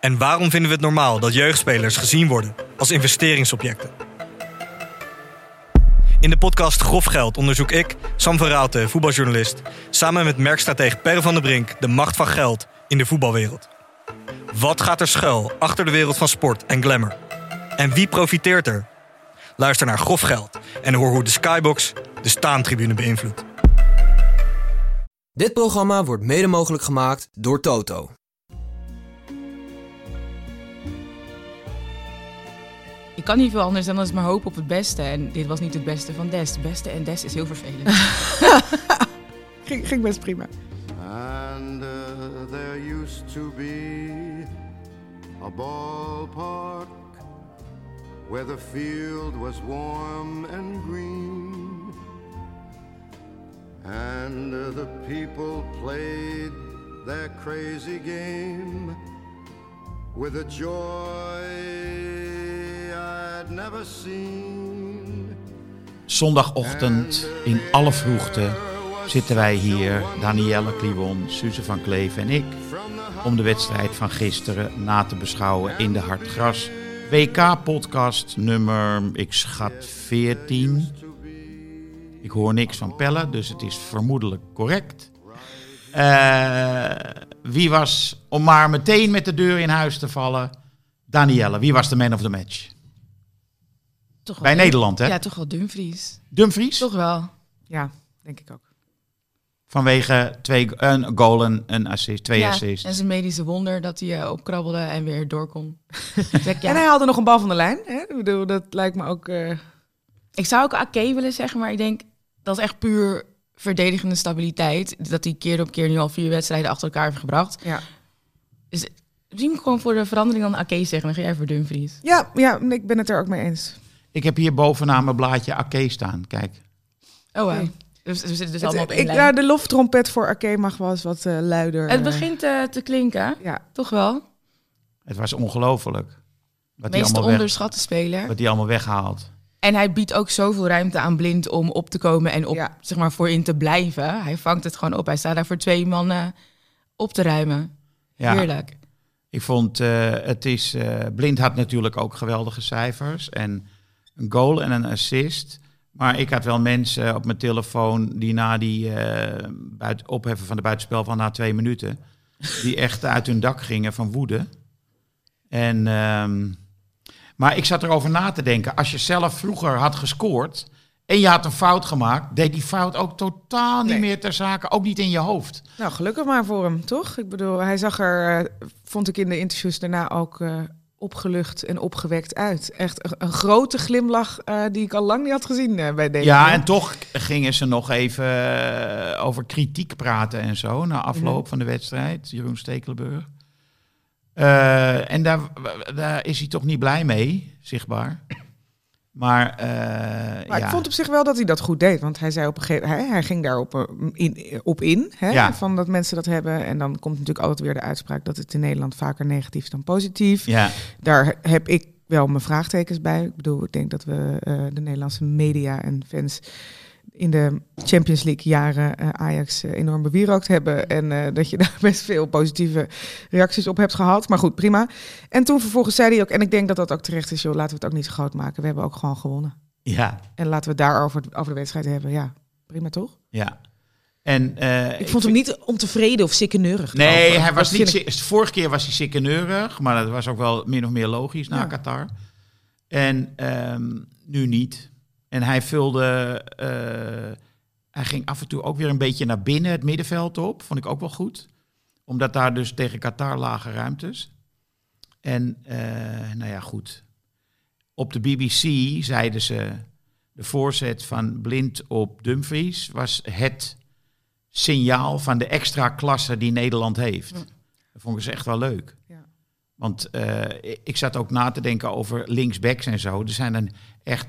En waarom vinden we het normaal dat jeugdspelers gezien worden als investeringsobjecten? In de podcast Grof Geld onderzoek ik, Sam van voetbaljournalist, samen met merkstratege Per van der Brink de macht van geld in de voetbalwereld. Wat gaat er schuil achter de wereld van sport en glamour? En wie profiteert er? Luister naar Grof Geld en hoor hoe de Skybox de staantribune beïnvloedt. Dit programma wordt mede mogelijk gemaakt door Toto. Ik kan niet veel anders dan als maar hopen op het beste. En dit was niet het beste van Des. Het beste en Des is heel vervelend. ging, ging best prima. And uh, there used to be a ballpark where the field was warm and green. And uh, the people played their crazy game with a joy. Zondagochtend in alle vroegte zitten wij hier, Danielle Kliwon, Suze van Kleef en ik, om de wedstrijd van gisteren na te beschouwen in de Hartgras WK-podcast nummer, ik schat 14. Ik hoor niks van Pelle, dus het is vermoedelijk correct. Eh, wie was, om maar meteen met de deur in huis te vallen, Danielle, wie was de man of the match? Toch wel Bij Nederland, hè? Ja, toch wel Dumfries. Dumfries? Toch wel. Ja, denk ik ook. Vanwege twee, een goal en een assist, twee ja, assists. En zijn medische wonder dat hij eh, opkrabbelde en weer door kon. Zeg, ja. En hij haalde nog een bal van de lijn. Hè? Ik bedoel, dat lijkt me ook... eh, Ik zou ook Ake willen zeggen, maar ik denk dat is echt puur verdedigende stabiliteit. Dat hij keer op keer nu al vier wedstrijden achter elkaar heeft gebracht. ja. Dus misschien gewoon voor de verandering dan Ake zeggen. Dan ga jij voor Dumfries. Ja, ja, ik ben het er ook mee eens. Ik heb hier bovenaan mijn blaadje Ake staan, kijk. Oh, wow. Oké. Dus we zitten dus Het- allemaal op één ik, lijn. ja, de loftrompet voor Ake mag wel eens wat eh, luider. Het eh, begint eh, te klinken, ja. toch wel? Het was ongelooflijk. Wat hij Meest onderschatte speler. wat hij allemaal weghaalt. En hij biedt ook zoveel ruimte aan blind om op te komen en op, Ja. zeg maar, voorin te blijven. Hij vangt het gewoon op. Hij staat daar voor twee mannen op te ruimen. Ja, Heerlijk. ik vond eh, het is. eh, Blind had natuurlijk ook geweldige cijfers. En een goal en een assist. Maar ik had wel mensen op mijn telefoon die na die buiten, opheffen van de buitenspel van na twee minuten. Die echt uit hun dak gingen van woede. En, ehm, maar ik zat erover na te denken. Als je zelf vroeger had gescoord en je had een fout gemaakt, deed die fout ook totaal niet Nee. meer ter zake. Ook niet in je hoofd. Nou, gelukkig maar voor hem, toch? Ik bedoel, hij zag er, eh, vond ik in de interviews daarna ook eh, opgelucht en opgewekt uit. Echt een, grote glimlach eh, die ik al lang niet had gezien eh, bij deze. Ja, en toch gingen ze nog even eh, over kritiek praten en zo na afloop Mhm. van de wedstrijd. Jeroen Stekelenburg. En daar, daar is hij toch niet blij mee, zichtbaar. Maar, eh, Maar ja. ik vond op zich wel dat hij dat goed deed. Want hij zei op een gegeven hij, hij ging daarop eh, in, op in. Hè, Ja. Van dat mensen dat hebben. En dan komt natuurlijk altijd weer de uitspraak dat het in Nederland vaker negatief dan positief. ja, Daar heb ik wel mijn vraagtekens bij. Ik bedoel, ik denk dat we eh, de Nederlandse media en fans in de Champions League jaren eh, Ajax eh, enorm bewierookt hebben. En eh, dat je daar best veel positieve reacties op hebt gehad. Maar goed, prima. En toen vervolgens zei hij ook, en ik denk dat dat ook terecht is, joh, laten we het ook niet zo groot maken. We hebben ook gewoon gewonnen. ja, En laten we het daarover over de wedstrijd hebben. Ja, prima toch? ja. En, eh, Ik vond hem niet ontevreden of sikkeneurig. Nee, hij was Dat niet. ik- Vorige keer was hij sikkeneurig, maar dat was ook wel min of meer logisch na Ja. Qatar. En ehm, nu niet. En hij vulde. eh, hij ging af en toe ook weer een beetje naar binnen het middenveld op. Vond ik ook wel goed. Omdat daar dus tegen Qatar lage ruimtes. En eh, nou ja, goed. Op de BBC zeiden ze. De voorzet van Blind op Dumfries was het signaal van de extra klasse die Nederland heeft. Dat vond ik ze echt wel leuk. Ja. Want eh, ik zat ook na te denken over linksbacks en zo. Er zijn dan echt,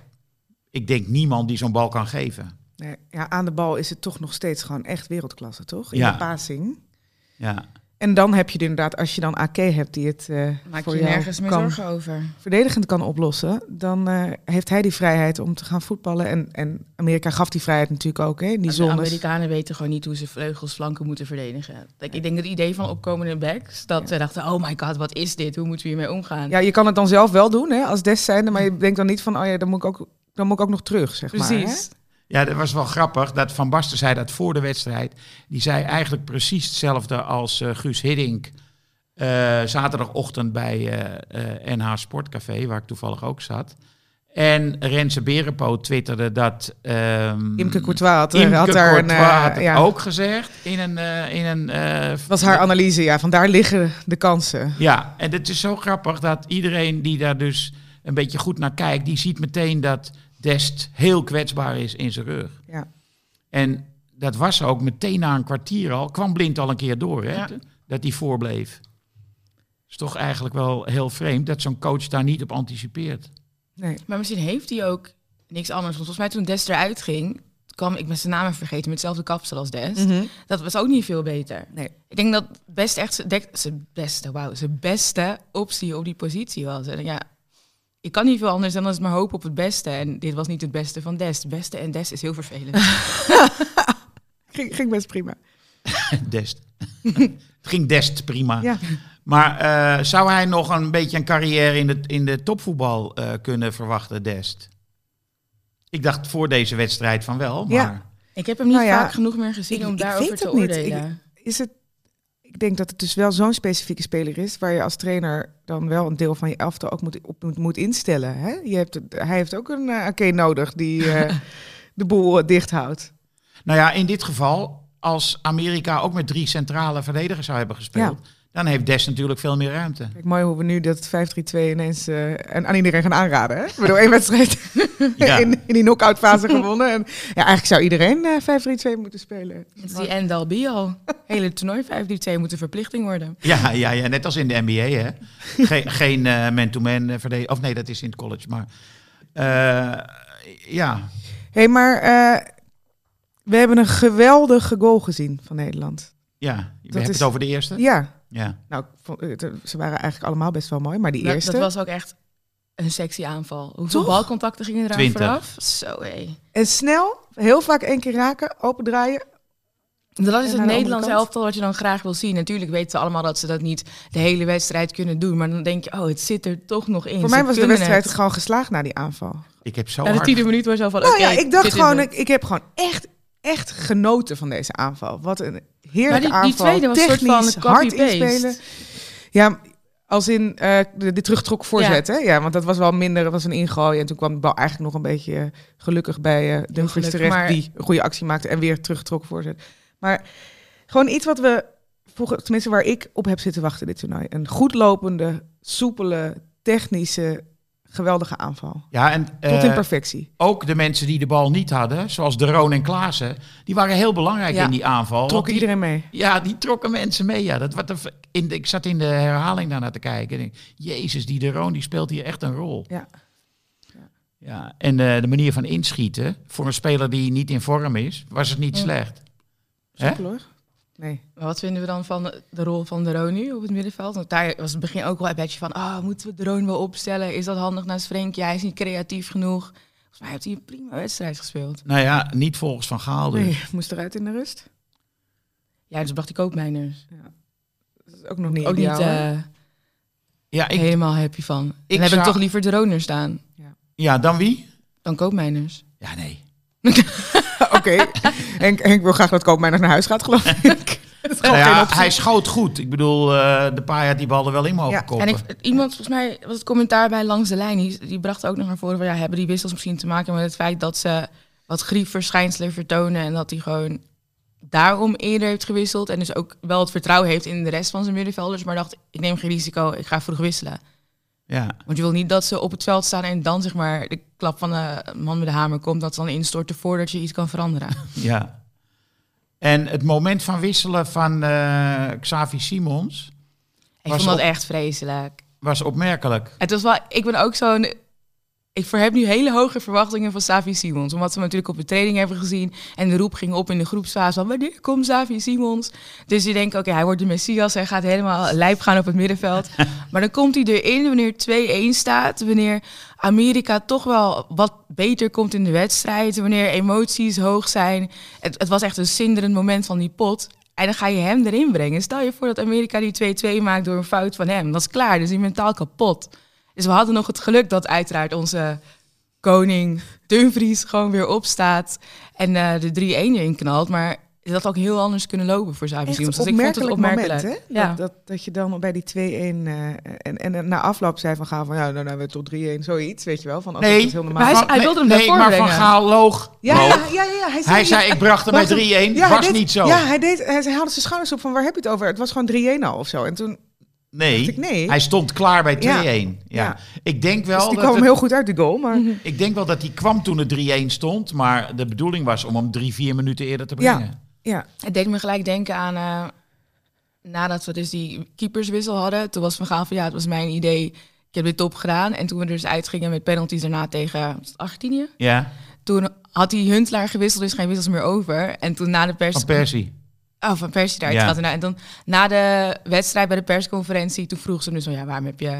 ik denk niemand die zo'n bal kan geven. Nee, ja, aan de bal is het toch nog steeds gewoon echt wereldklasse, toch? In Ja. de passing. Ja, En dan heb je het inderdaad, als je dan AK hebt die het eh, Maak voor je nergens meer zorgen over. verdedigend kan oplossen, dan eh, heeft hij die vrijheid om te gaan voetballen. En, en Amerika gaf die vrijheid natuurlijk ook, hè, in die de zones. Amerikanen weten gewoon niet hoe ze vleugels flanken moeten verdedigen. Ik denk het idee van opkomende backs, dat ze dachten, oh my god, wat is dit? Hoe moeten we hiermee omgaan? Ja, je kan het dan zelf wel doen, hè, als des zijnde, maar je denkt dan niet van, oh ja, dan moet ik ook, dan moet ik ook nog terug, zeg maar. Precies. Ja, dat was wel grappig. Dat Van Basten zei dat voor de wedstrijd. Die zei eigenlijk precies hetzelfde als eh, Guus Hiddink. eh, zaterdagochtend bij eh, eh, NH Sportcafé, waar ik toevallig ook zat. En Renze Berenpoot twitterde dat... ehm Imke Courtois had, Imke had daar een, Courtois eh, had het ja. ook gezegd in een... eh, in een eh, was haar analyse, ja, van daar liggen de kansen. Ja, en het is zo grappig dat iedereen die daar dus een beetje goed naar kijkt... die ziet meteen dat Dest heel kwetsbaar is in zijn rug. Ja. En dat was ook meteen na een kwartier al, kwam Blind al een keer door, hè, Ja. dat hij voorbleef. is toch eigenlijk wel heel vreemd dat zo'n coach daar niet op anticipeert. Nee. Maar misschien heeft hij ook niks anders. Want volgens mij toen Des eruit ging, kwam ik met zijn naam even vergeten, met hetzelfde kapsel als Des. Mhm. Dat was ook niet veel beter. Nee. Ik denk dat best echt zijn beste, wauw, zijn beste optie op die positie was. En ja, ik kan niet veel anders dan als maar hopen op het beste. En dit was niet het beste van Des. Het beste en Des is heel vervelend. Ging, ging best prima. Dest. het ging Dest prima. Ja. Maar eh, zou hij nog een beetje een carrière in de, in de topvoetbal eh, kunnen verwachten, Dest? Ik dacht voor deze wedstrijd van wel, maar... Ja. ik heb hem niet Nou ja, vaak genoeg meer gezien ik- om ik daarover weet te het niet. oordelen. Is het, ik denk dat het dus wel zo'n specifieke speler is, waar je als trainer dan wel een deel van je elftal ook moet, op moet, instellen. Hè? Je hebt, hij heeft ook een uh, nodig die eh, de boel eh, dicht houdt. Nou ja, in dit geval, als Amerika ook met drie centrale verdedigers zou hebben gespeeld, dan heeft Des natuurlijk veel meer ruimte. Kijk, mooi hoe we nu dat 5-3-2 ineens eh, en aan iedereen gaan aanraden. Hè? Ik bedoel, één wedstrijd Ja. in, in die knock-out fase gewonnen. En, ja, eigenlijk zou iedereen eh 5-3-2 moeten spelen. Het is die end all be all. Hele toernooi 5-3-2 moet een verplichting worden. Ja, ja, ja, net als in de NBA, hè. Geen, geen eh, man-to-man verdediger. Of nee, dat is in het college, maar... eh, ja, Hé, hey, maar eh, we hebben een geweldige goal gezien van Nederland. ja. We hebben is- het over de eerste? Ja, Ja. nou, het- ze waren eigenlijk allemaal best wel mooi, maar die Dat, eerste... dat was ook echt een sexy aanval. Hoeveel Toch? balcontacten gingen eraan 20. vooraf? Zo hé. En snel, heel vaak één keer raken, open draaien. Dat is het kant? elftal wat je dan graag wil zien. Natuurlijk weten ze allemaal dat ze dat niet de hele wedstrijd kunnen doen. Maar dan denk je, oh, het zit er toch nog in. Voor Ze mij was de wedstrijd het. gewoon geslaagd na die aanval. Ik heb zo Na de hard... tiende minuut was al van, Nou oké, ja, ik dacht gewoon, ik heb gewoon echt, echt genoten van deze aanval. Wat een heerlijke die- die aanval. tweede was een soort Technisch, van hard inspelen. Ja, als in eh, de, de terugtrok voorzet, hè? Ja, want dat was wel minder, dat was een ingooi. En toen kwam de bal eigenlijk nog een beetje eh, gelukkig bij eh Dumfries terecht, maar- die een goede actie maakte en weer teruggetrokken voorzet. Maar gewoon iets wat we vroeger, tenminste waar ik op heb zitten wachten dit toernooi. Een goed lopende, soepele, technische, geweldige aanval. Ja, en Tot eh, in perfectie. ook de mensen die de bal niet hadden, zoals De Roon en Klaassen, die waren heel belangrijk Ja. in die aanval. Trokken die- iedereen mee. Ja, die trokken mensen mee. Ja. Dat, wat in de, ik zat in de herhaling daarnaar te kijken. En ik, Jezus, die De Roon die speelt hier echt een rol. Ja. Ja, en eh, de manier van inschieten, voor een speler die niet in vorm is, was het niet Ja. slecht. Hè? Hoor. Nee. Maar wat vinden we dan van de rol van de Roon nu op het middenveld? Want daar was het begin ook wel een beetje van... ah, moeten we de Roon wel opstellen? Is dat handig naast Frenkie? Hij is niet creatief genoeg. Volgens mij heeft hij een prima wedstrijd gespeeld. Nou ja, niet volgens Van Gaal dus. Nee, moest eruit in de rust. Ja, dus bracht hij koopmijners. Dat is ook nog niet Ook ideaal, niet eh, Ja, ik, helemaal happy van. Dan Ik heb ik zou- toch liever de er staan ja, dan wie? dan koopmijners. Ja, nee. Oké. Henk wil graag dat Koopmeiners naar huis gaat, geloof ik. Nou ja, hij schoot goed. Ik bedoel, eh, de paai had die bal er wel in mogen Ja, koppen. En ik, iemand, volgens mij was het commentaar bij Langs de Lijn, die, die bracht ook nog naar voren van ja, hebben die wissels misschien te maken met het feit dat ze wat griefverschijnselen vertonen en dat hij gewoon daarom eerder heeft gewisseld en dus ook wel het vertrouwen heeft in de rest van zijn middenvelders, maar dacht ik neem geen risico, ik ga vroeg wisselen. Ja. Want je wil niet dat ze op het veld staan en dan zeg maar de klap van de man met de hamer komt, dat ze dan instorten voordat je iets kan veranderen. Ja. En het moment van wisselen van eh Xavi Simons. Ik vond dat op- echt vreselijk. Was opmerkelijk. Het was wel, ik ben ook zo'n. Ik heb nu hele hoge verwachtingen van Savi Simons. Omdat we hem natuurlijk op de training hebben gezien. En de roep ging op in de groepsfase van wanneer komt Savi Simons? Dus je denkt, oké, hij wordt de Messias. Hij gaat helemaal lijp gaan op het middenveld. maar dan komt hij erin wanneer 2-1 staat. Wanneer Amerika toch wel wat beter komt in de wedstrijd. Wanneer emoties hoog zijn. Het, het was echt een zinderend moment van die pot. En dan ga je hem erin brengen. Stel je voor dat Amerika die 2-2 maakt door een fout van hem. Dat is klaar, dus hij mentaal kapot. Dus we hadden nog het geluk dat uiteraard onze koning Dumfries gewoon weer opstaat en eh, de 3-1 erin knalt. Maar het had ook heel anders kunnen lopen voor Xavi Simons. Dus ik vond het opmerkelijk moment, hè? Ja. Dat, dat, dat je dan bij die 2-1 eh, en, en na afloop zei van Gaal van ja, nou, nou hebben we tot 3-1, zoiets, weet je wel. Van, dat Nee, is heel normaal. Maar hij- hij wilde hem nee, daarvoor maar Van. Gaal loog. ja, Loog. ja, ja, ja, hij zei, Hij zei, ik bracht hem bij Wacht, 3-1. ja, hij was deed- niet zo. Ja, hij, deed, hij hij haalde zijn schouders op van waar heb je het over? Het was gewoon 3-1 al of zo. En toen, nee, dacht ik, nee. hij stond klaar bij 2-1. Ja. Ja. Ja. Ik, denk wel dus die dat kwam het- heel goed uit, die goal. Maar ik denk wel dat hij kwam toen het 3-1 stond. Maar de bedoeling was om hem drie, vier minuten eerder te brengen. ja, Het deed me gelijk denken aan eh, nadat we dus die keeperswissel hadden. Toen was Van Gaal van ja, het was mijn idee. Ik heb dit top gedaan. En toen we er dus uitgingen met penalties daarna tegen Argentinië. Ja, Toen had hij Huntelaar gewisseld, dus geen wissels meer over. En toen na de pers... van Persie. Oh, van Persie daar. Ja. gaat En dan na de wedstrijd bij de persconferentie, toen vroeg ze hem dus van ja, waarom heb je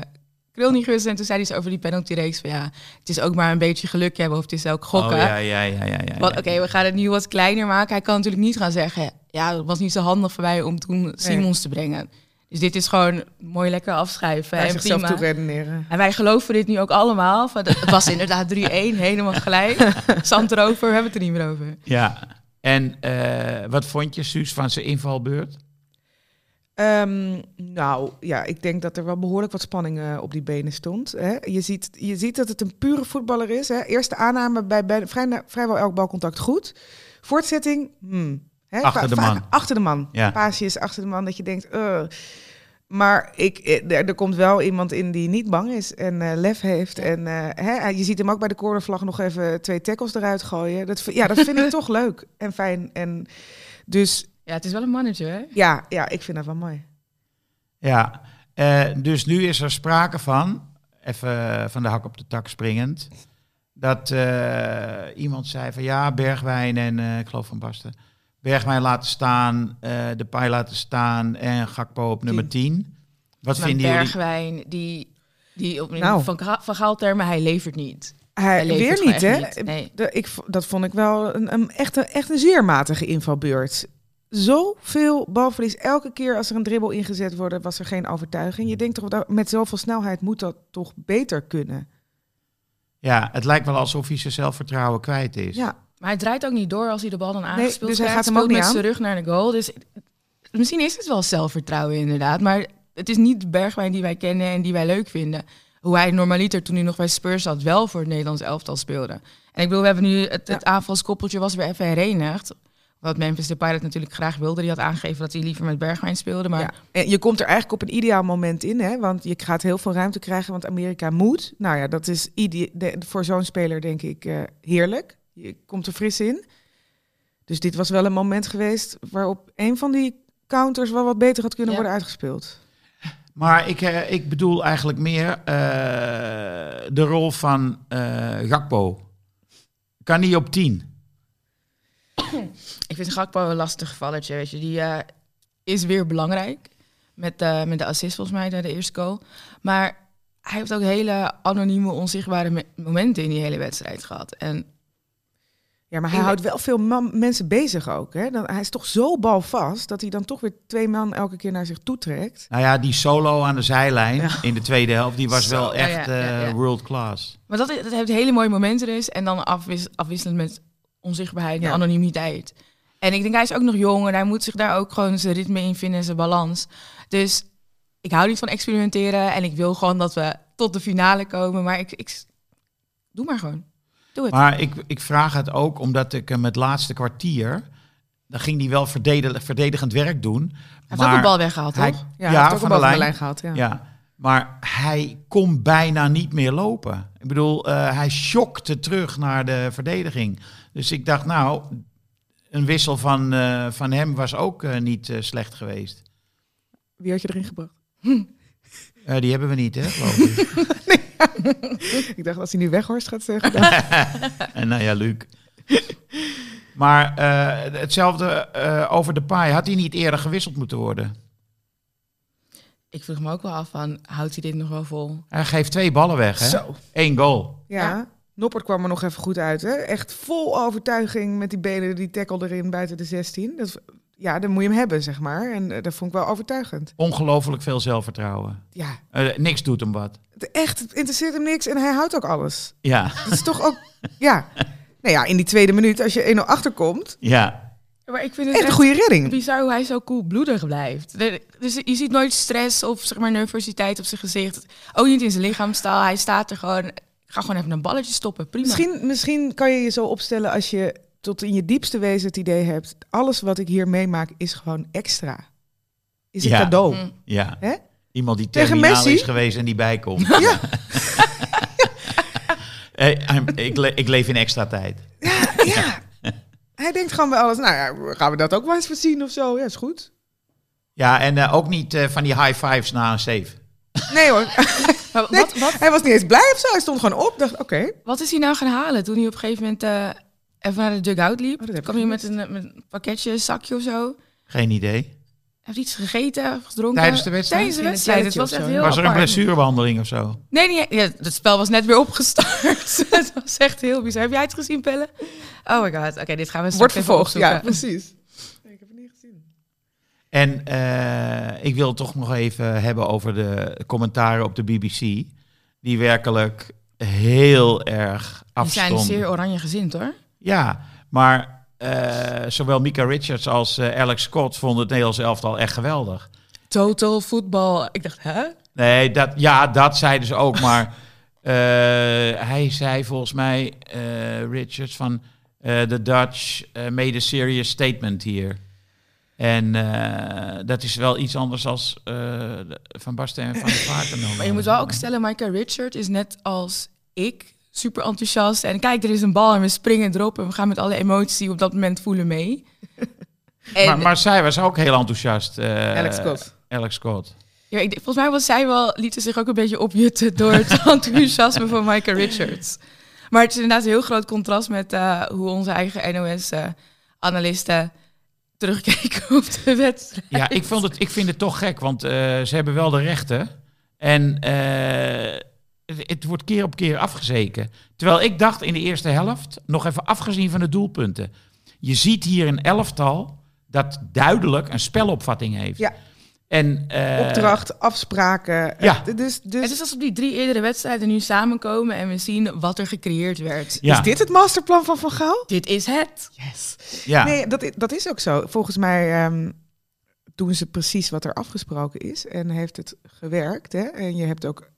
Krul niet? En toen zei hij ze over die penaltyreeks van ja, het is ook maar een beetje geluk hebben of het is ook gokken. Oh, ja, ja, ja, ja. ja, oké, we gaan het nu wat kleiner maken. Hij kan natuurlijk niet gaan zeggen, ja, het was niet zo handig voor mij om toen Simons te brengen. Dus dit is gewoon mooi lekker afschrijven. bij en zichzelf prima. toe redeneren. En wij geloven dit nu ook allemaal. Van, het was inderdaad 3-1, helemaal gelijk. Zand erover, we hebben het er niet meer over. Ja. En eh, wat vond je, Suus, van zijn invalbeurt? Ehm, nou, ja, ik denk dat er wel behoorlijk wat spanning eh, op die benen stond. Hè. Je, ziet, je ziet dat het een pure voetballer is. Hè. Eerste aanname bij, bij vrij, vrijwel elk balcontact goed. Voortzetting, hmm, hè, Achter de man. Achter de man. Ja. Paasjes achter de man, dat je denkt... eh. Maar ik, eh, er, er komt wel iemand in die niet bang is en eh, lef heeft. En eh, hè, je ziet hem ook bij de cornervlag nog even twee tackles eruit gooien. Dat, ja, dat vind ik toch leuk en fijn. En dus Ja, het is wel een mannetje, hè? ja, ja, ik vind dat wel mooi. Ja, eh, dus nu is er sprake van, even van de hak op de tak springend, dat eh, iemand zei van ja, Bergwijn en eh, ik geloof van Basten, Bergwijn laten staan, eh de Pai laten staan en Gakpo op nummer 10. Wat Maar vinden jullie? Bergwijn, die, die op Nou. van, van Gaaltermen, hij levert niet. Hij, Hij levert weer niet, hè? niet, nee. De, ik, dat vond ik wel een, een, echt, een, echt een zeer matige invalbeurt. Zoveel balverlies. Elke keer als er een dribbel ingezet wordt, was er geen overtuiging. Je denkt toch, dat met zoveel snelheid moet dat toch beter kunnen? Ja, het lijkt wel alsof hij zijn zelfvertrouwen kwijt is. Ja, Maar hij draait ook niet door als hij de bal dan aangespeeld dus hij gaat hem ook niet met zijn rug naar de goal. Dus misschien is het wel zelfvertrouwen inderdaad. Maar het is niet de Bergwijn die wij kennen en die wij leuk vinden. Hoe hij normaliter toen hij nog bij Spurs zat wel voor het Nederlands elftal speelde. En ik bedoel, we hebben nu het, het aanvalskoppeltje was weer even herenigd. Wat Memphis Depay natuurlijk graag wilde. Die had aangegeven dat hij liever met Bergwijn speelde. Maar ja. En je komt er eigenlijk op een ideaal moment in, hè? Want je gaat heel veel ruimte krijgen, want Amerika moet. Nou ja, dat is de- voor zo'n speler denk ik eh, heerlijk. Je komt er fris in. Dus dit was wel een moment geweest waarop een van die counters wel wat beter had kunnen Ja. worden uitgespeeld. Maar ik, eh, ik bedoel eigenlijk meer eh, de rol van eh Gakpo. Kan niet op 10. Ik vind Gakpo een lastig gevalletje, weet je. Die eh, is weer belangrijk. Met, eh, met de assist volgens mij, bij de eerste goal. Maar hij heeft ook hele anonieme, onzichtbare me- momenten in die hele wedstrijd gehad. En Ja, maar hij houdt wel veel man- mensen bezig ook. Hè? Dan, hij is toch zo balvast dat hij dan toch weer twee man elke keer naar zich toe trekt. Nou ja, die solo aan de zijlijn in de tweede helft, die was Zo, wel echt ja, ja, eh, ja. world class. Maar dat, dat heeft hele mooie momenten dus. En dan afwis, afwisselend met onzichtbaarheid en Ja. anonimiteit. En ik denk, hij is ook nog jong en hij moet zich daar ook gewoon zijn ritme in vinden en zijn balans. Dus ik hou niet van experimenteren en ik wil gewoon dat we tot de finale komen. Maar ik, ik doe maar gewoon. Doe het. Maar ik, ik vraag het ook omdat ik hem het laatste kwartier, dan ging hij wel verdedig- verdedigend werk doen. hij heeft maar ook een bal weggehaald, hij- toch? Ja, Ja, hij heeft ook van een de bal van lijn. gehad. Ja. Ja, maar hij kon bijna niet meer lopen. Ik bedoel, eh, hij schokte terug naar de verdediging. Dus ik dacht, nou, een wissel van, eh, van hem was ook eh, niet eh, slecht geweest. Wie had je erin gebracht? Eh, die hebben we niet, hè, geloof ik. Ik dacht, als hij nu Weghorst gaat zeggen... dan- en nou ja, Luc. Maar eh, hetzelfde eh, over de paai. Had hij niet eerder gewisseld moeten worden? Ik vroeg me ook wel af van, houdt hij dit nog wel vol? Hij geeft twee ballen weg, hè? Zo. Eén goal. Ja. Ja. Noppert kwam er nog even goed uit. Hè? Echt vol overtuiging met die benen, die tackle erin buiten de 16. Dat, ja, dan moet je hem hebben, zeg maar. En eh, dat vond ik wel overtuigend. Ongelooflijk veel zelfvertrouwen. Ja, Eh, niks doet hem wat. echt, het interesseert hem niks en hij houdt ook alles. Ja, Dat is toch ook... Ja. Nou ja, in die tweede minuut, als je 1-0 achterkomt, ja. Ja, maar ik vind het echt een goede redding. bizar hoe hij zo koelbloedig blijft. Dus je ziet nooit stress of zeg maar nervositeit op zijn gezicht. Ook niet in zijn lichaamstaal. Hij staat er gewoon. Ik ga gewoon even een balletje stoppen. Prima. Misschien, misschien kan je je zo opstellen als je tot in je diepste wezen het idee hebt... alles wat ik hier meemaak is gewoon extra. Is een Ja. cadeau. Mm. ja. Hè? Iemand die Tegen terminaal Messi? is geweest en die bijkomt. Ja. I'm- ik, le- ik leef in extra tijd. ja. Hij denkt gewoon bij alles, nou ja, gaan we dat ook wel eens voorzien of zo? Ja, is goed. Ja, en eh, ook niet eh, van die high fives na een save. Nee hoor, Nee, wat, wat, hij was niet eens blij of zo. Hij stond gewoon op, dacht oké. wat is hij nou gaan halen toen hij op een gegeven moment eh, even naar de dugout liep? Oh, dat heb ik kwam hij met een, met een pakketje, een zakje of zo? Geen idee. Heeft iets gegeten of gedronken? Tijdens de wedstrijd? Tijdens de wedstrijd. Het was echt heel Was er een blessurebehandeling of zo? Nee, nee, ja, het spel was net weer opgestart. het was echt heel bizar. Heb jij het gezien, Pelle? Oh my god. Oké, dit gaan we Wordt vervolgd, ja, precies. Ik heb het niet gezien. En eh, ik wil het toch nog even hebben over de commentaren op de BBC. Die werkelijk heel erg Die zijn afstonden. zeer oranje gezind, hoor. Ja, maar eh, zowel Mika Richards als eh, Alex Scott vonden het Nederlands elftal echt geweldig. Total voetbal. Ik dacht, hè? Nee, dat, ja, dat zeiden ze ook. Maar eh, hij zei volgens mij, Richards, van the Dutch made a serious statement hier. En dat is wel iets anders als de- Van Basten en Van der Vaart. Maar je moet wel ook stellen, Michael Richard is net als ik super enthousiast. En kijk, er is een bal en we springen erop en we gaan met alle emoties die we op dat moment voelen mee. En, Maar, maar zij was ook heel enthousiast. eh, Alex Scott. Alex Scott. ja, ik, volgens mij was zij wel, liet ze zich ook een beetje opjutten door het enthousiasme van Michael Richards. Maar het is inderdaad een heel groot contrast met eh, hoe onze eigen NOS-analisten terugkeken op de wedstrijd. Ja, ik, vond het, ik vind het toch gek, want eh, ze hebben wel de rechten. En eh, het, wordt keer op keer afgezeken. Terwijl ik dacht in de eerste helft, nog even afgezien van de doelpunten. Je ziet hier een elftal dat duidelijk een spelopvatting heeft. Ja. En, eh, Opdracht, afspraken. ja. Dus, dus Het is alsof die drie eerdere wedstrijden nu samenkomen en we zien wat er gecreëerd werd. Ja. is dit het masterplan van Van Gaal? Dit is het. Yes. Ja. Nee, dat, dat is ook zo. Volgens mij ehm, doen ze precies wat er afgesproken is en heeft het gewerkt. Hè? En je hebt ook,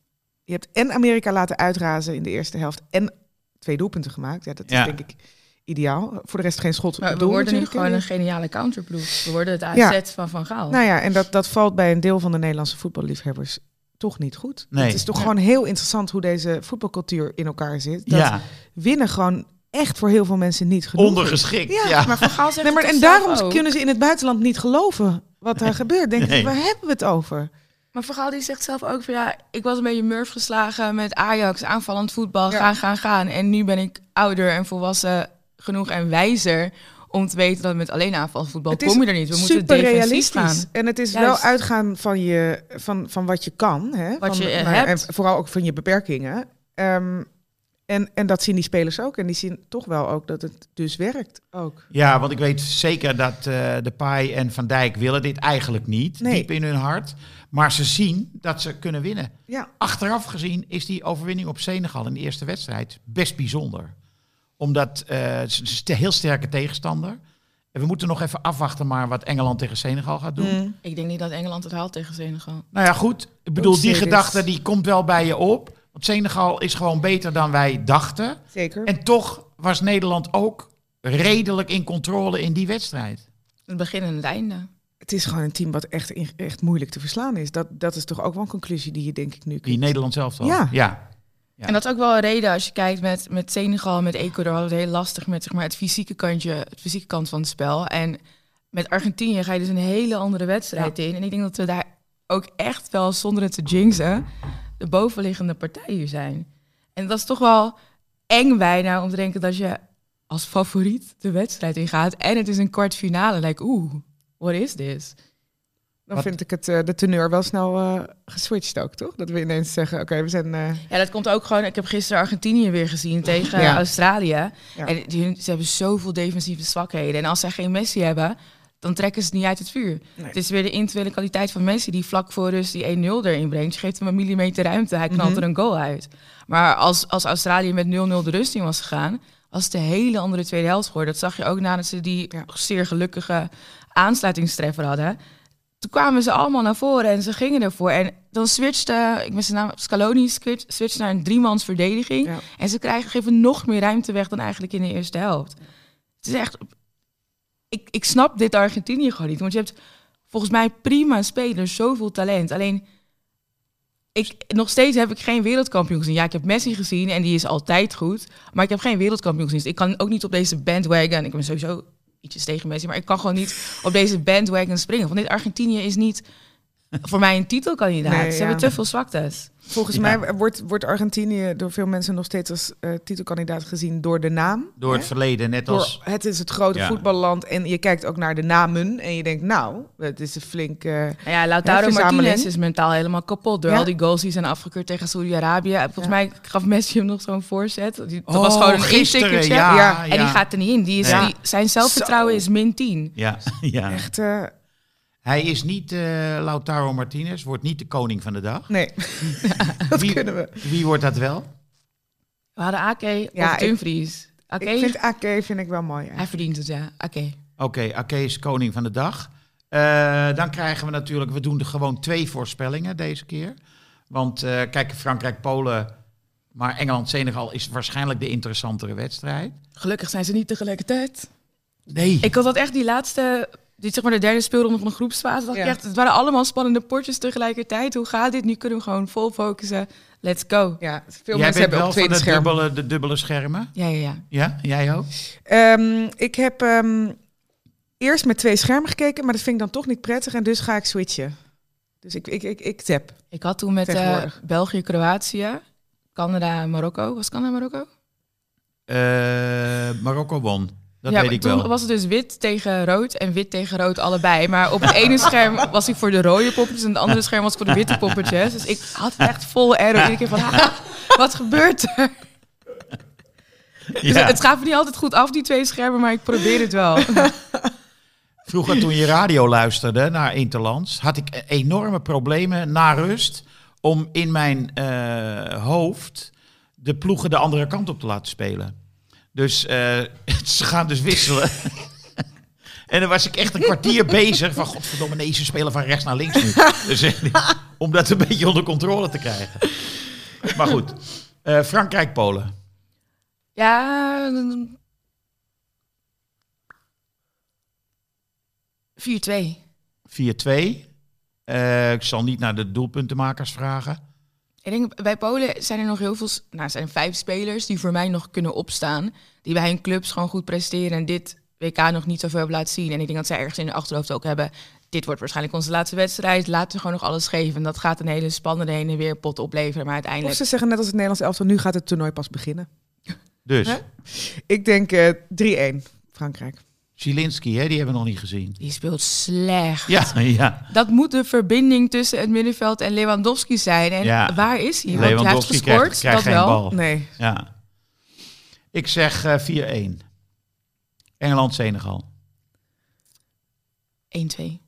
je hebt en Amerika laten uitrazen in de eerste helft en twee doelpunten gemaakt. Ja, dat is Ja. denk ik ideaal. Voor de rest geen schot Maar we worden nu gewoon hè. een geniale counterploeg. We worden het AZ Ja. van Van Gaal. Nou ja, en dat, dat valt bij een deel van de Nederlandse voetballiefhebbers toch niet goed. Nee. Het is toch Ja. gewoon heel interessant hoe deze voetbalcultuur in elkaar zit. Dat ja, winnen gewoon echt voor heel veel mensen niet genoeg ondergeschikt. Ja, Ja, Maar Van Gaal zegt Nee, maar het en daarom ook? kunnen ze in het buitenland niet geloven wat daar gebeurt. Denken Nee. waar hebben we het over? Maar Gaal die zegt zelf ook van ja, ik was een beetje murf geslagen met Ajax, aanvallend voetbal, Ja. gaan, gaan, gaan. En nu ben ik ouder en volwassen genoeg en wijzer om te weten dat met alleen aanvallend voetbal Het is kom je er niet. We moeten defensief realistisch. gaan. En het is Juist. wel uitgaan van, je, van, van wat je kan. Hè? Wat van, je, nou hebt. En vooral ook van je beperkingen. Ehm, en, en dat zien die spelers ook. En die zien toch wel ook dat het dus werkt ook. Ja, want ik weet zeker dat eh, de Pai en Van Dijk willen dit eigenlijk niet. Nee. Diep in hun hart. Maar ze zien dat ze kunnen winnen. Ja, Achteraf gezien is die overwinning op Senegal in de eerste wedstrijd best bijzonder. Omdat eh, het is een heel sterke tegenstander. En we moeten nog even afwachten maar wat Engeland tegen Senegal gaat doen. Mm. Ik denk niet dat Engeland het haalt tegen Senegal. Nou ja, goed. Ik bedoel, die gedachte die komt wel bij je op. Want Senegal is gewoon beter dan wij dachten. zeker. En toch was Nederland ook redelijk in controle in die wedstrijd. Het begin en het einde. Het is gewoon een team wat echt, in- echt moeilijk te verslaan is. Dat, dat is toch ook wel een conclusie die je denk ik nu Die kunt... Nederland zelf al. Ja. ja. Ja. En dat is ook wel een reden als je kijkt met, met Senegal, met Ecuador, hadden het heel lastig met zeg maar, het fysieke kantje, het fysieke kant van het spel. En met Argentinië ga je dus een hele andere wedstrijd in. En ik denk dat we daar ook echt wel, zonder het te jinxen, de bovenliggende partij hier zijn. En dat is toch wel eng bijna om te denken dat je als favoriet de wedstrijd ingaat. En het is een kwartfinale. Like, oeh, what is this? Dan Wat- vind ik het, eh, de teneur wel snel eh, geswitcht ook, toch? Dat we ineens zeggen, oké, we zijn... eh, Ja, dat komt ook gewoon. Ik heb gisteren Argentinië weer gezien tegen Ja. Australië. Ja. En die, ze hebben zoveel defensieve zwakheden. En als zij geen Messi hebben, dan trekken ze het niet uit het vuur. Nee. Het is weer de individuele kwaliteit van Messi die vlak voor rust die 1-0 erin brengt. Je geeft hem een millimeter ruimte, hij knalt Mhm. er een goal uit. Maar als, als Australië met 0-0 de rust in was gegaan, was het een hele andere tweede helft geworden. Dat zag je ook nadat ze die Ja. zeer gelukkige aansluitingstreffer hadden. Toen kwamen ze allemaal naar voren en ze gingen ervoor. En dan switchte, ik ben zijn naam, Scaloni switch, switcht naar een driemans verdediging. Ja. En ze krijgen, geven nog meer ruimte weg dan eigenlijk in de eerste helft. Het is echt... Ik, ik snap dit Argentinië gewoon niet. Want je hebt volgens mij prima spelers, zoveel talent. Alleen, ik, nog steeds heb ik geen wereldkampioen gezien. Ja, ik heb Messi gezien en die is altijd goed. Maar ik heb geen wereldkampioen gezien. Dus ik kan ook niet op deze bandwagon... Ik ben sowieso ietsjes tegen Messi, maar ik kan gewoon niet op deze bandwagon springen. Want dit Argentinië is niet voor mij een titelkandidaat. Nee, Ze ja. hebben te veel zwaktes. Volgens Ja. mij wordt, wordt Argentinië door veel mensen nog steeds als eh, titelkandidaat gezien door de naam. Door het Hè? verleden, net Door, als... het is het grote Ja. voetballand en je kijkt ook naar de namen en je denkt, nou, het is een flink... Nou ja, Lautaro. Martinez is mentaal helemaal kapot door Ja. al die goals die zijn afgekeurd tegen Saudi-Arabië. Volgens Ja. mij gaf Messi hem nog zo'n voorzet. Die, dat Oh, was gewoon een gisteren, ja, Ja. En die gaat er niet in. Die is, die, zijn zelfvertrouwen Zo. is min 10. Ja, ja. echt, eh, Hij is niet, eh, Lautaro Martinez, wordt niet de koning van de dag. nee, dat Wie- kunnen we. Wie wordt dat wel? We hadden Ake Ja, of Dumfries. Ake, Ik vind AK vind ik wel mooi. hij verdient het, ja. Ake. Oké, Ake is koning van de dag. Eh, dan krijgen we natuurlijk, we doen er gewoon twee voorspellingen deze keer. Want eh, kijk, Frankrijk-Polen, maar Engeland-Senegal is waarschijnlijk de interessantere wedstrijd. Gelukkig zijn ze niet tegelijkertijd. Nee. Ik had dat echt die laatste... Dit zeg maar de derde speelronde van de groepsfase. dacht ik echt, het waren allemaal spannende potjes tegelijkertijd. Hoe gaat dit? Nu kunnen we gewoon vol focussen. Let's go. Ja, veel Jij mensen hebben wel ook van de scherm. dubbele, de dubbele schermen. Ja, ja, ja. Ja, jij ook? Ehm, ik heb ehm, eerst met twee schermen gekeken, maar dat vind ik dan toch niet prettig en dus ga ik switchen. Dus ik, ik, ik, ik tap. Ik had toen met eh, Tegenwoordig. België, Kroatië, Canada, Marokko. Was Canada, Marokko? Eh, Marokko won. Dat ja, weet maar ik toen wel. was het dus wit tegen rood en wit tegen rood allebei. Maar op het ene scherm was ik voor de rode poppetjes en het andere scherm was ik voor de witte poppetjes. Dus ik had het echt vol error. Iedere keer van, "Ah, wat gebeurt er? Dus het gaat me niet altijd goed af, die twee schermen, maar ik probeer het wel. Vroeger toen je radio luisterde naar Interlands, had ik enorme problemen na rust om in mijn eh, hoofd de ploegen de andere kant op te laten spelen. Dus eh, ze gaan dus wisselen. en dan was ik echt een kwartier bezig van godverdomme nee, ze spelen van rechts naar links nu. Dus, eh, om dat een beetje onder controle te krijgen. Maar goed, Eh, Frankrijk-Polen. Ja, 4-2. 4-2. Eh, ik zal niet naar de doelpuntenmakers vragen. Ik denk, bij Polen zijn er nog heel veel... Nou, er zijn vijf spelers die voor mij nog kunnen opstaan. Die bij hun clubs gewoon goed presteren en dit WK nog niet zoveel hebben laten zien. En ik denk dat zij ergens in hun achterhoofd ook hebben... Dit wordt waarschijnlijk onze laatste wedstrijd. Laten we gewoon nog alles geven. En dat gaat een hele spannende heen en weer pot opleveren. Maar Of uiteindelijk... ze zeggen net als het Nederlands elftal, nu gaat het toernooi pas beginnen. Dus? Ik denk eh 3-1 Frankrijk. Zielinski, hè, die hebben we nog niet gezien. Die speelt slecht. Ja, ja. Dat moet de verbinding tussen het middenveld en Lewandowski zijn. En Ja. waar is hij? Want hij heeft Lewandowski gescoord, krijgt, krijgt dat geen wel. bal. Nee. Ja. Ik zeg eh 4-1. Engeland-Senegal. 1-2.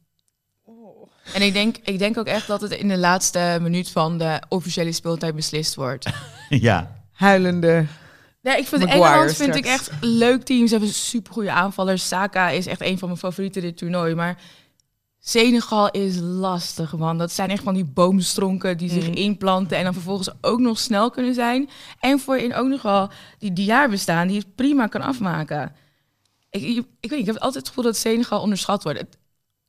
En ik denk, ik denk ook echt dat het in de laatste minuut van de officiële speeltijd beslist wordt. ja. Huilende. Ja, ik vind Maguire Engeland vind ik echt leuk team. Ze hebben supergoeie aanvallers. Saka is echt een van mijn favorieten dit toernooi. Maar Senegal is lastig, man. Dat zijn echt van die boomstronken die zich Mm. inplanten en dan vervolgens ook nog snel kunnen zijn. En voorin ook nog wel die, die jaar bestaan die het prima kan afmaken. Ik, ik, ik weet ik heb altijd het gevoel dat Senegal onderschat wordt. Het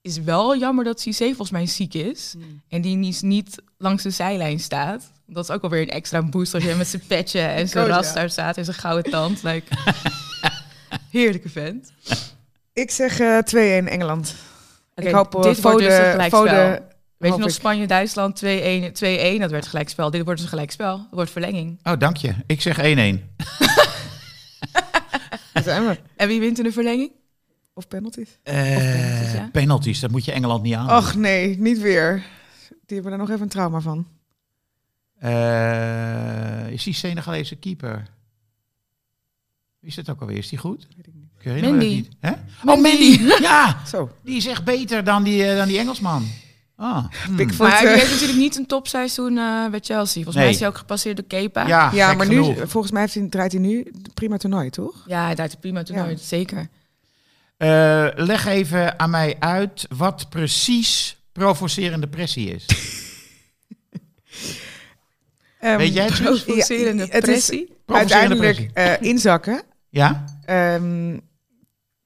is wel jammer dat Cissé volgens mij ziek is. En die niet, niet langs de zijlijn staat. Dat is ook alweer een extra boost als je met zijn petje en zijn ja. ras daar staat en zijn gouden tand. Like, heerlijke vent. Ik zeg eh 2-1 Engeland. Oké, ik hoop eh, dit voor dus de, gelijkspel. voor de Weet je nog. Spanje-Duitsland 2-1, 2-1, dat werd gelijkspel. Dit wordt een gelijkspel. Dat wordt verlenging. Oh, dank je. Ik zeg 1-1. Daar zijn we. En wie wint in de verlenging? Of penalties. Eh, penalties, ja. penalties, dat moet je Engeland niet aan. Och nee, niet weer. Die hebben er nog even een trauma van. Eh, is die Senegalese keeper? Wie is het ook alweer? Is die goed? Weet ik niet. Dat Mandy. niet. Hè? Mandy. Oh, Mandy! Ja, Zo, die is echt beter dan die, eh, dan die Engelsman. Ah. hmm. Maar eh, heeft natuurlijk niet een topseizoen eh, bij Chelsea. Volgens Nee. mij is hij ook gepasseerd door Kepa. Ja, ja, maar genoeg. nu, volgens mij heeft hij, draait hij nu prima toernooi, toch? Ja, hij draait een prima toernooi. Ja. Zeker. Eh, leg even aan mij uit wat precies provocerende pressie is. Ehm, Weet jij het? Provocerende het is pressie. Provocerende Uiteindelijk eh, inzakken. Ja? Ehm,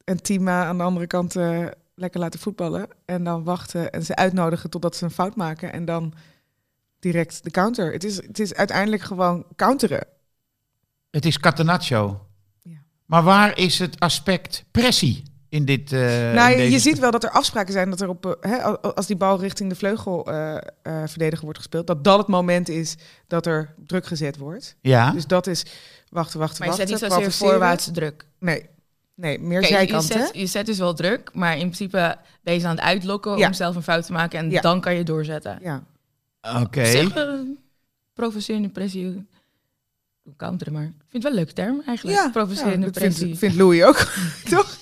een team eh, aan de andere kant eh, lekker laten voetballen. En dan wachten en ze uitnodigen totdat ze een fout maken. En dan direct de counter. Het is, het is uiteindelijk gewoon counteren. Het is Catenaccio. Ja. Maar waar is het aspect pressie in dit... eh, nou, in je deze- ziet wel dat er afspraken zijn dat er op, eh, hè, al- als die bal richting de vleugelverdediger wordt gespeeld, dat dat het moment is dat er druk gezet wordt. Ja? Dus dat is wachten, wachten, Maar je wachten. zet niet zozeer voorwaartse druk. Nee, nee meer Kijk, je, zijkanten. zet, je zet dus wel druk, maar in principe ben je ze aan het uitlokken Ja. om zelf een fout te maken. En Ja. dan kan je doorzetten. Ja. Oké. Eh, provocerende pressie. Doe Counteren maar. Ik vind het wel een leuke term eigenlijk. Ja, provocerende ja, dat pressie. vindt, vindt Louis ook, toch?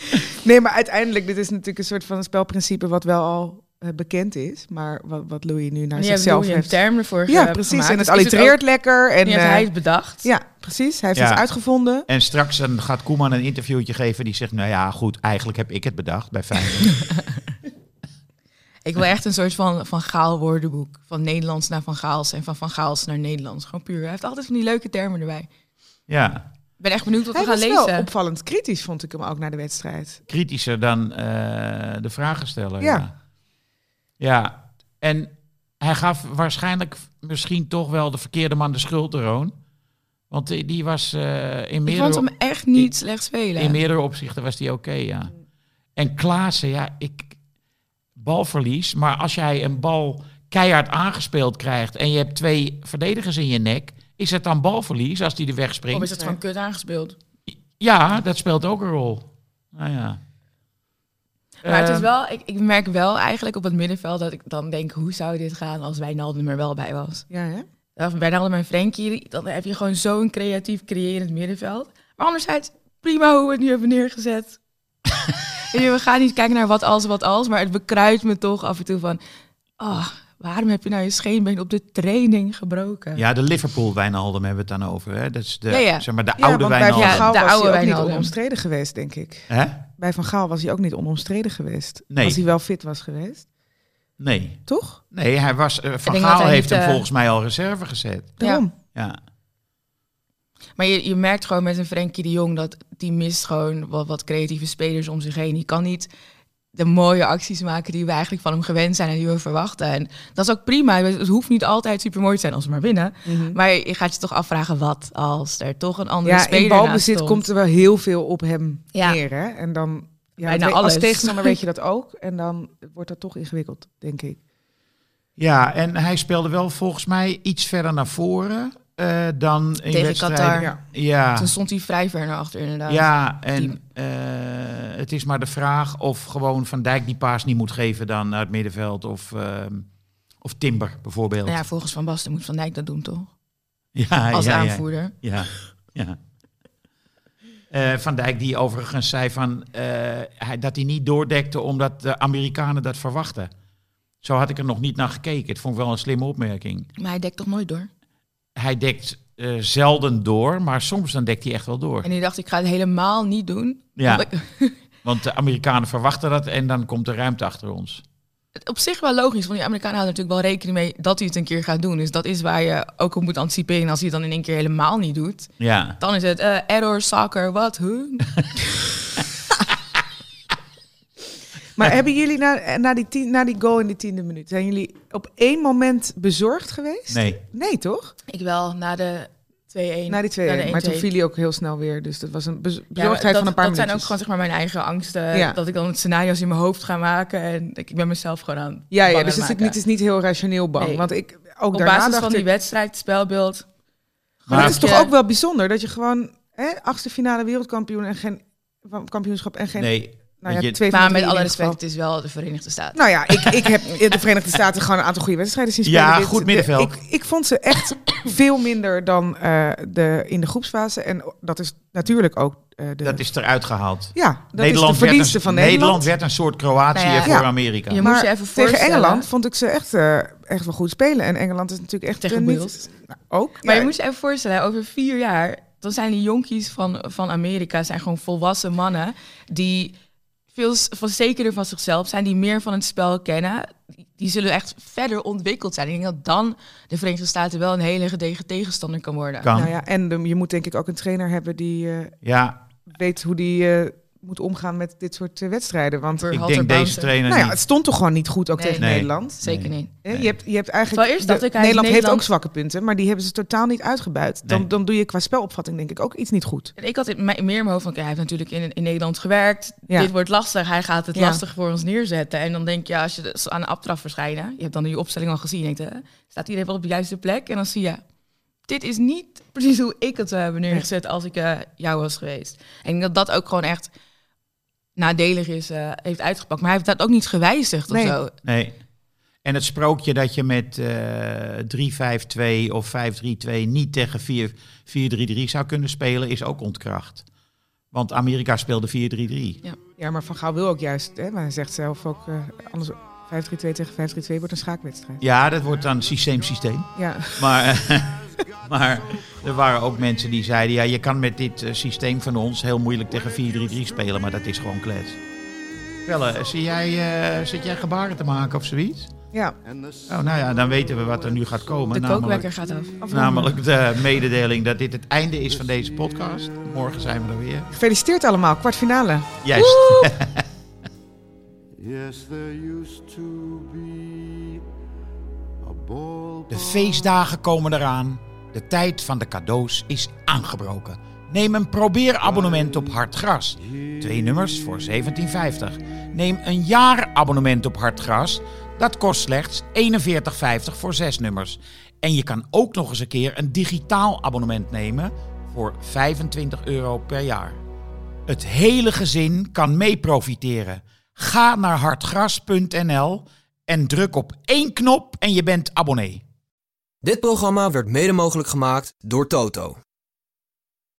nee, maar uiteindelijk, dit is natuurlijk een soort van spelprincipe wat wel al eh, bekend is. Maar wat, wat Louis nu naar hebben zichzelf Louis een heeft... term ervoor Ja, precies. gemaakt. En het Dus allitereert lekker. En, ook- heeft eh, hij het bedacht. ja, precies. Hij heeft Ja. iets uitgevonden. En straks dan gaat Koeman een interviewtje geven die zegt... nou ja, goed, eigenlijk heb ik het bedacht bij Feyenoord. Ik wil echt een soort van, van Gaal woordenboek. Van Nederlands naar Van Gaals en van Van Gaals naar Nederlands. Gewoon puur. Hij heeft altijd van die leuke termen erbij. ja, ben echt benieuwd wat Hij we gaan was lezen. wel opvallend kritisch, vond ik hem ook naar de wedstrijd. kritischer dan eh, de vragensteller. Ja. Ja. ja, en hij gaf waarschijnlijk misschien toch wel de verkeerde man de schuld, Roon. Want die, die was eh, in, ik meerdere, vond hem echt niet slecht spelen. in meerdere opzichten was die oké, ja. En Klaassen, ja, ik balverlies. Maar als jij een bal keihard aangespeeld krijgt en je hebt twee verdedigers in je nek, is het dan balverlies als die de weg springt? Of is het gewoon kut aangespeeld? Ja, dat speelt ook een rol. Nou ja. Maar het is Eh, wel, ik, ik merk wel eigenlijk op het middenveld dat ik dan denk, hoe zou dit gaan als Wijnaldum er wel bij was? Ja, hè? Of Wijnaldum en Frenkie, dan heb je gewoon zo'n creatief creërend middenveld. Maar anderzijds, prima hoe we het nu hebben neergezet. We gaan niet kijken naar wat als, wat als, maar het bekruidt me toch af en toe van, oh, waarom heb je nou je scheenbeen op de training gebroken? Ja, de Liverpool Wijnaldum hebben we het dan over. Hè? Dat is de, Ja, ja. Zeg maar, de Ja, oude want bij Van Wijnaldum. Ja, Gaal de was oude hij ook niet Wijnaldum. onomstreden geweest, denk ik. Hè? Bij Van Gaal was hij ook niet onomstreden geweest. Nee. Als hij wel fit was geweest. Nee. Toch? Nee, hij was, eh, Van Gaal hij heeft niet, hem eh, volgens mij al reserve gezet. Daarom. Ja. Maar je, je merkt gewoon met een Frenkie de Jong dat die mist gewoon wat, wat creatieve spelers om zich heen. Die kan niet de mooie acties maken die we eigenlijk van hem gewend zijn en die we verwachten. En dat is ook prima. Het hoeft niet altijd super mooi te zijn als we maar winnen. Mhm. Maar je gaat je toch afvragen wat als er toch een andere Ja, speler in balbezit stond. komt er wel heel veel op hem Ja. neer. Hè? En dan, ja, Bijna als alles. tegenstander weet je dat ook. En dan wordt dat toch ingewikkeld, denk ik. ja, en hij speelde wel volgens mij iets verder naar voren eh, dan in Tegen. Qatar. Ja. Ja, Toen stond hij vrij ver naar achter inderdaad. ja en eh, het is maar de vraag of gewoon Van Dijk die paas niet moet geven dan naar het middenveld. Of, ehm, of Timber bijvoorbeeld. Nou ja, volgens Van Basten moet Van Dijk dat doen toch? ja, Als ja, aanvoerder. Ja, ja. Eh, Van Dijk die overigens zei van, eh, hij, dat hij niet doordekte omdat de Amerikanen dat verwachten. Zo had ik er nog niet naar gekeken. Het vond ik wel een slimme opmerking. Maar hij dekt toch nooit door? Hij dekt eh, zelden door, maar soms dan dekt hij echt wel door. En die dacht, ik ga het helemaal niet doen. Ja. Want de Amerikanen verwachten dat en dan komt er ruimte achter ons. Op zich wel logisch, want die Amerikanen houden natuurlijk wel rekening mee dat hij het een keer gaat doen. Dus dat is waar je ook op moet anticiperen. En als hij het dan in één keer helemaal niet doet, Ja, dan is het eh, error, soccer, wat, huh? Maar hebben jullie na, na, die tien, na die goal in de tiende minuut, zijn jullie op één moment bezorgd geweest? nee. Nee, toch? Ik wel, na de 2-1. Na die 2 Na de Maar toen 1-2. viel hij ook heel snel weer. Dus dat was een bez- Ja, bezorgdheid dat, van een paar dat zijn ook minuutjes. gewoon zeg maar mijn eigen angsten. Ja. Dat ik dan scenario's in mijn hoofd ga maken. En ik, ik ben mezelf gewoon aan Ja, ja dus het is, niet, het is niet heel rationeel bang. Nee. Want ik ook Op daarna basis dacht van die ik, wedstrijd, het spelbeeld. Maar het is toch ook wel bijzonder dat je gewoon hè, achtste finale wereldkampioen en geen kampioenschap en geen Nee, nou ja, twee Maar met alle respect, het is wel de Verenigde Staten. Nou ja, ik, ik heb in de Verenigde Staten gewoon een aantal goede wedstrijden zien spelen. Ja, Dit- goed de- middenveld. Ik, ik vond ze echt veel minder dan eh, de, in de groepsfase. En dat is natuurlijk ook eh, de... dat is eruit gehaald. ja, dat Nederland, is de werd verdienste een, van Nederland Nederland. werd een soort Kroatië Nou ja, voor ja. Amerika. Je maar moet je even tegen Engeland vond ik ze echt, eh, echt wel goed spelen. En Engeland is natuurlijk echt Tegen niet... Nou, ook. Maar ja, je moet je even voorstellen, over vier jaar, dan zijn die jonkies van, van Amerika zijn gewoon volwassen mannen die veel van zekerder van zichzelf zijn, die meer van het spel kennen. Die zullen echt verder ontwikkeld zijn. Ik denk dat dan de Verenigde Staten wel een hele gedegen tegenstander kan worden. Kan. Nou ja, en de- je moet denk ik ook een trainer hebben die eh, Ja, weet hoe die eh, moet omgaan met dit soort eh, wedstrijden. Want Voor ik denk deze trainer nou ja, het stond toch gewoon niet goed ook Nee. tegen Nee. Nederland. Zeker niet. Hè, Nee. Je, hebt, je hebt eigenlijk. Eerst de- ik, hij Nederland heeft heeft ook zwakke punten, maar die hebben ze totaal niet uitgebuit. Dan, Nee. dan doe je qua spelopvatting denk ik ook iets niet goed. En ik had het me- meer in mijn hoofd van, oké, hij heeft natuurlijk in, in Nederland gewerkt. Ja. Dit wordt lastig, hij gaat het Ja. lastig voor ons neerzetten. En dan denk je, als je dus aan de aftraf verschijnen, je hebt dan die opstelling al gezien, je denkt, hè, staat iedereen wel op de juiste plek? En dan zie je, dit is niet precies hoe ik het zou hebben neergezet als ik eh, jou was geweest. En ik denk dat dat ook gewoon echt nadelig is, eh, heeft uitgepakt. Maar hij heeft dat ook niet gewijzigd Nee. of zo. Nee. En het sprookje dat je met eh 3-5-2 of 5-3-2 niet tegen 4 4-3-3 zou kunnen spelen, is ook ontkracht. Want Amerika speelde 4-3-3. Ja, maar Van Gaal wil ook juist, hè, maar hij zegt zelf ook, eh anders 5-3-2 tegen 5-3-2 wordt een schaakwedstrijd. Ja, dat wordt dan systeem systeem. Ja, Maar, maar er waren ook mensen die zeiden, ja, je kan met dit eh, systeem van ons heel moeilijk tegen 4-3-3 spelen, maar dat is gewoon klets. Pelle, zie jij, eh, zit jij gebaren te maken of zoiets? ja. Oh, nou ja, dan weten we wat er nu gaat komen. De kookwekker gaat af. Namelijk de mededeling dat dit het einde is van deze podcast. Morgen zijn we er weer. Gefeliciteerd allemaal, kwartfinale. Juist. De feestdagen komen eraan. De tijd van de cadeaus is aangebroken. Neem een probeerabonnement op Hartgras. Twee nummers voor 17,50. Neem een jaarabonnement op Hartgras. Dat kost slechts 41,50 voor zes nummers. En je kan ook nog eens een keer een digitaal abonnement nemen voor 25 euro per jaar. Het hele gezin kan mee profiteren. Ga naar hartgras.nl en druk op één knop en je bent abonnee. Dit programma werd mede mogelijk gemaakt door Toto.